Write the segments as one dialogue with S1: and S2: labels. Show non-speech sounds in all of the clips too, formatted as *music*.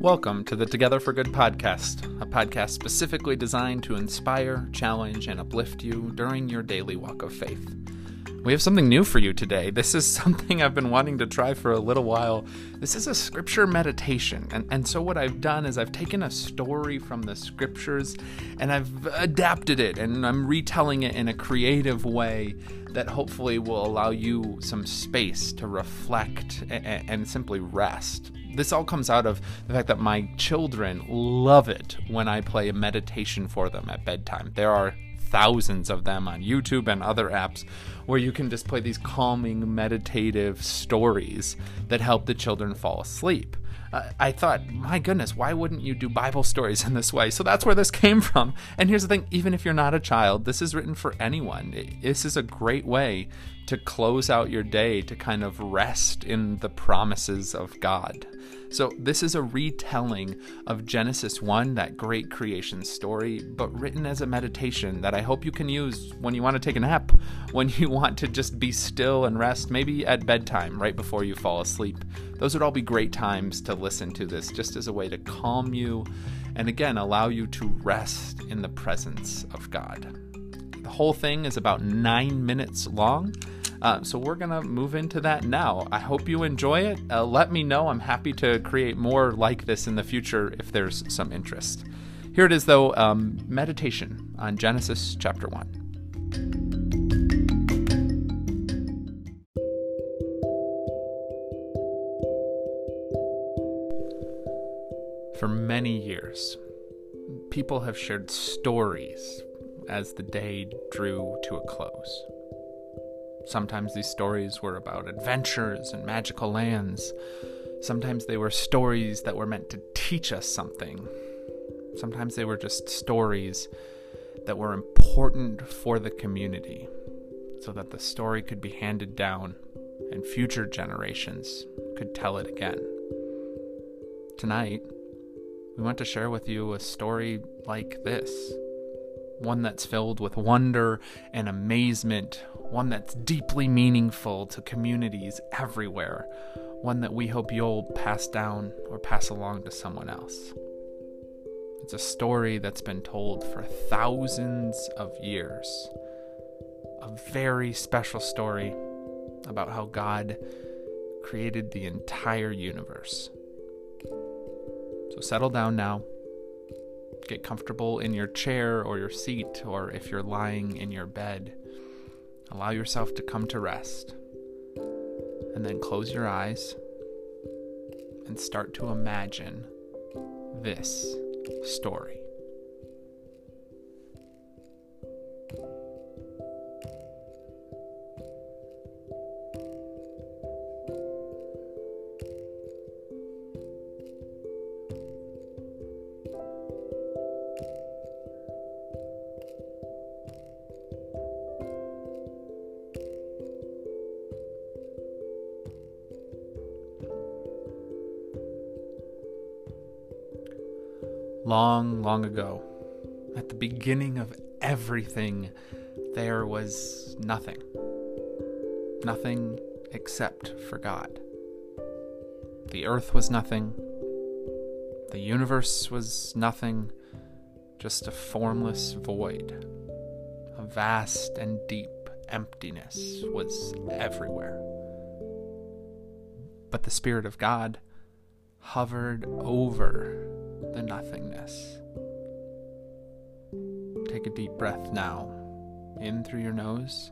S1: Welcome to the Together for Good podcast, a podcast specifically designed to inspire, challenge, and uplift you during your daily walk of faith. We have something new for you today. This is *laughs* something I've been wanting to try for a little while. This is a scripture meditation. And, and so, what I've done is I've taken a story from the scriptures and I've adapted it and I'm retelling it in a creative way that hopefully will allow you some space to reflect and, and simply rest this all comes out of the fact that my children love it when I play a meditation for them at bedtime. There are thousands of them on YouTube and other apps where you can just play these calming, meditative stories that help the children fall asleep. Uh, I thought, my goodness, why wouldn't you do Bible stories in this way? So that's where this *laughs* came from. And here's the thing even if you're not a child, this is written for anyone. This is a great way to close out your day to kind of rest in the promises of God. So, this is a retelling of Genesis 1, that great creation story, but written as a meditation that I hope you can use when you want to take a nap, *laughs* when you want to just be still and rest, maybe at bedtime, right before you fall asleep. Those would all be great times to listen to this, just as a way to calm you and again allow you to rest in the presence of God. The whole thing is about nine minutes long. Uh, so we're going to move into that now. I hope you enjoy it. Uh, let me know. I'm happy to create more like this in the future if there's some interest. Here it is, though um, meditation on Genesis chapter 1. For many years, people have shared stories as the day drew to a close. Sometimes these stories were about adventures and magical lands. Sometimes they were stories that were meant to teach us something. Sometimes they were just stories that were important for the community so that the story could be handed down and future generations could tell it again. Tonight, we want to share with you a story like this one that's filled with wonder and amazement, one that's deeply meaningful to communities everywhere, one that we hope you'll pass down or pass along to someone else. It's a story that's been told for thousands of years. A very special story about how God created the entire universe. So settle down now Get comfortable in your chair or your seat, or if you're lying in your bed. Allow yourself to come to rest. And then close your eyes and start to imagine this story. Long, long ago, at the beginning of everything, there was nothing. Nothing except for God. The earth was nothing. The universe was nothing. Just a formless void. A vast and deep emptiness was everywhere. But the Spirit of God hovered over the nothingness. Take a deep breath now, in through your nose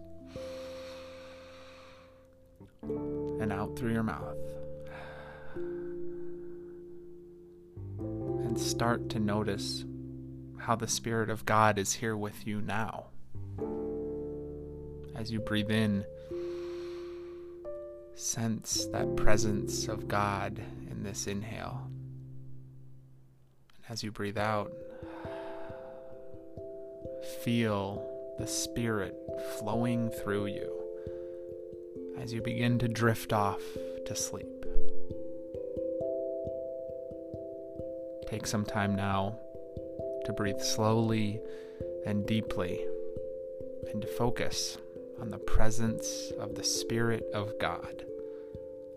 S1: and out through your mouth. And start to notice how the Spirit of God is here with you now. As you breathe in, sense that presence of God in this inhale. As you breathe out, feel the Spirit flowing through you as you begin to drift off to sleep. Take some time now to breathe slowly and deeply and to focus on the presence of the Spirit of God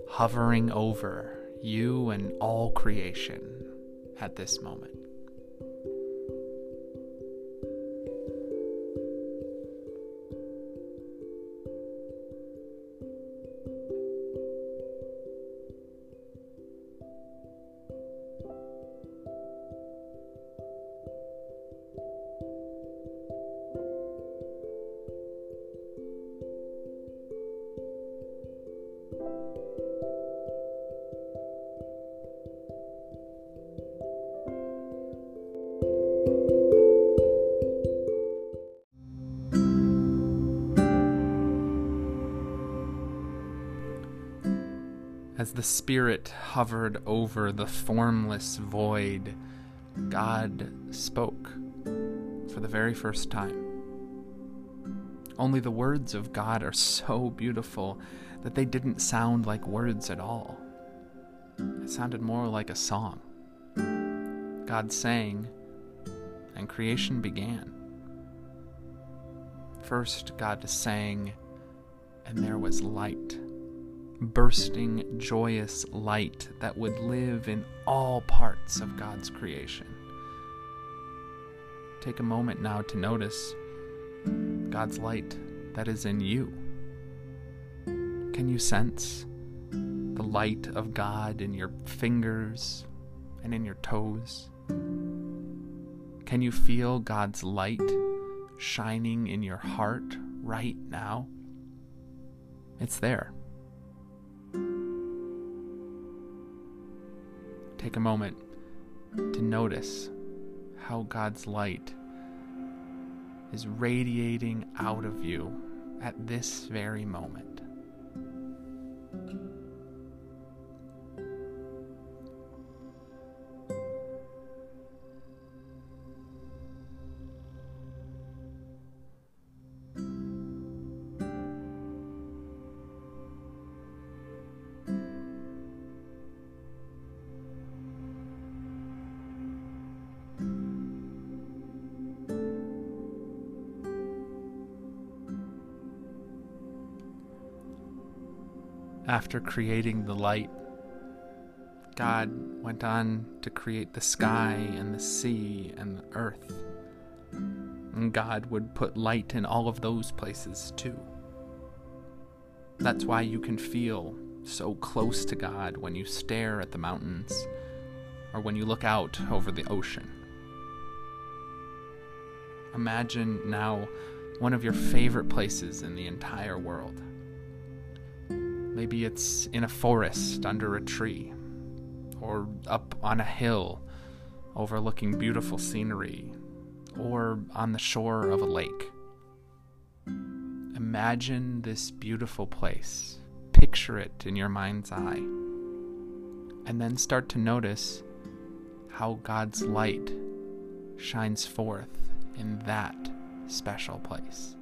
S1: hovering over you and all creation at this moment. As the Spirit hovered over the formless void, God spoke for the very first time. Only the words of God are so beautiful that they didn't sound like words at all. It sounded more like a song. God sang, and creation began. First, God sang, and there was light bursting, joyous light that would live in all parts of God's creation. Take a moment now to notice God's light that is in you. Can you sense the light of God in your fingers and in your toes? Can you feel God's light shining in your heart right now? It's there. Take a moment to notice how God's light is radiating out of you at this very moment. After creating the light, God went on to create the sky and the sea and the earth. And God would put light in all of those places too. That's why you can feel so close to God when you stare at the mountains or when you look out over the ocean. Imagine now one of your favorite places in the entire world. Maybe it's in a forest under a tree, or up on a hill overlooking beautiful scenery, or on the shore of a lake. Imagine this beautiful place. Picture it in your mind's eye. And then start to notice how God's light shines forth in that special place.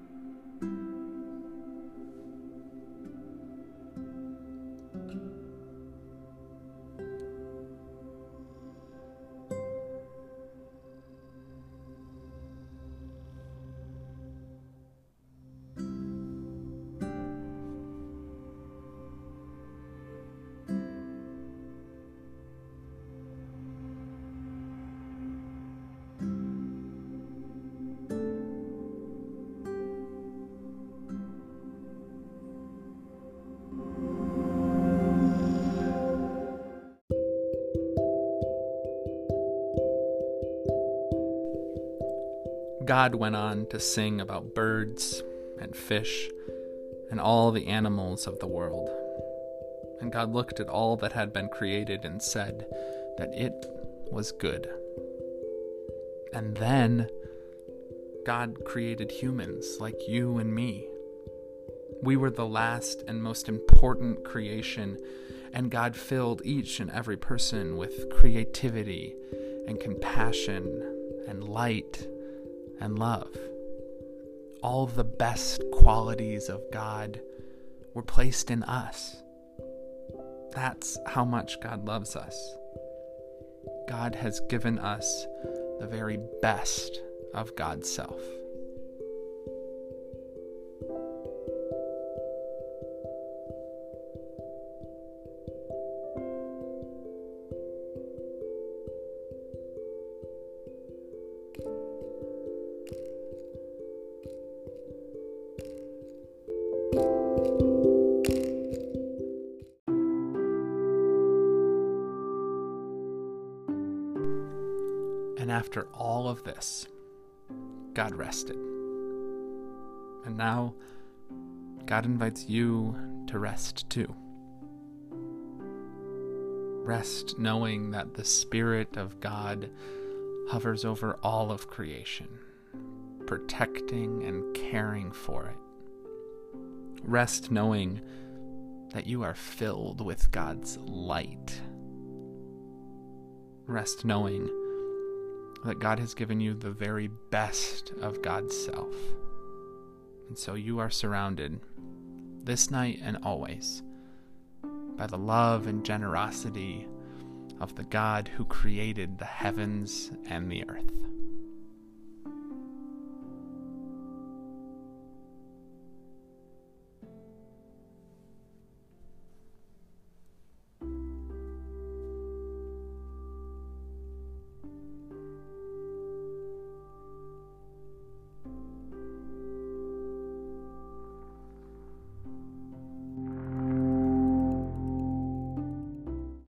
S1: God went on to sing about birds and fish and all the animals of the world. And God looked at all that had been created and said that it was good. And then God created humans like you and me. We were the last and most important creation, and God filled each and every person with creativity and compassion and light and love. All the best qualities of God were placed in us. That's how much God loves us. God has given us the very best of God's self. After all of this, God rested. And now, God invites you to rest too. Rest knowing that the Spirit of God hovers over all of creation, protecting and caring for it. Rest knowing that you are filled with God's light. Rest knowing that God has given you the very best of God's self. And so you are surrounded this night and always by the love and generosity of the God who created the heavens and the earth.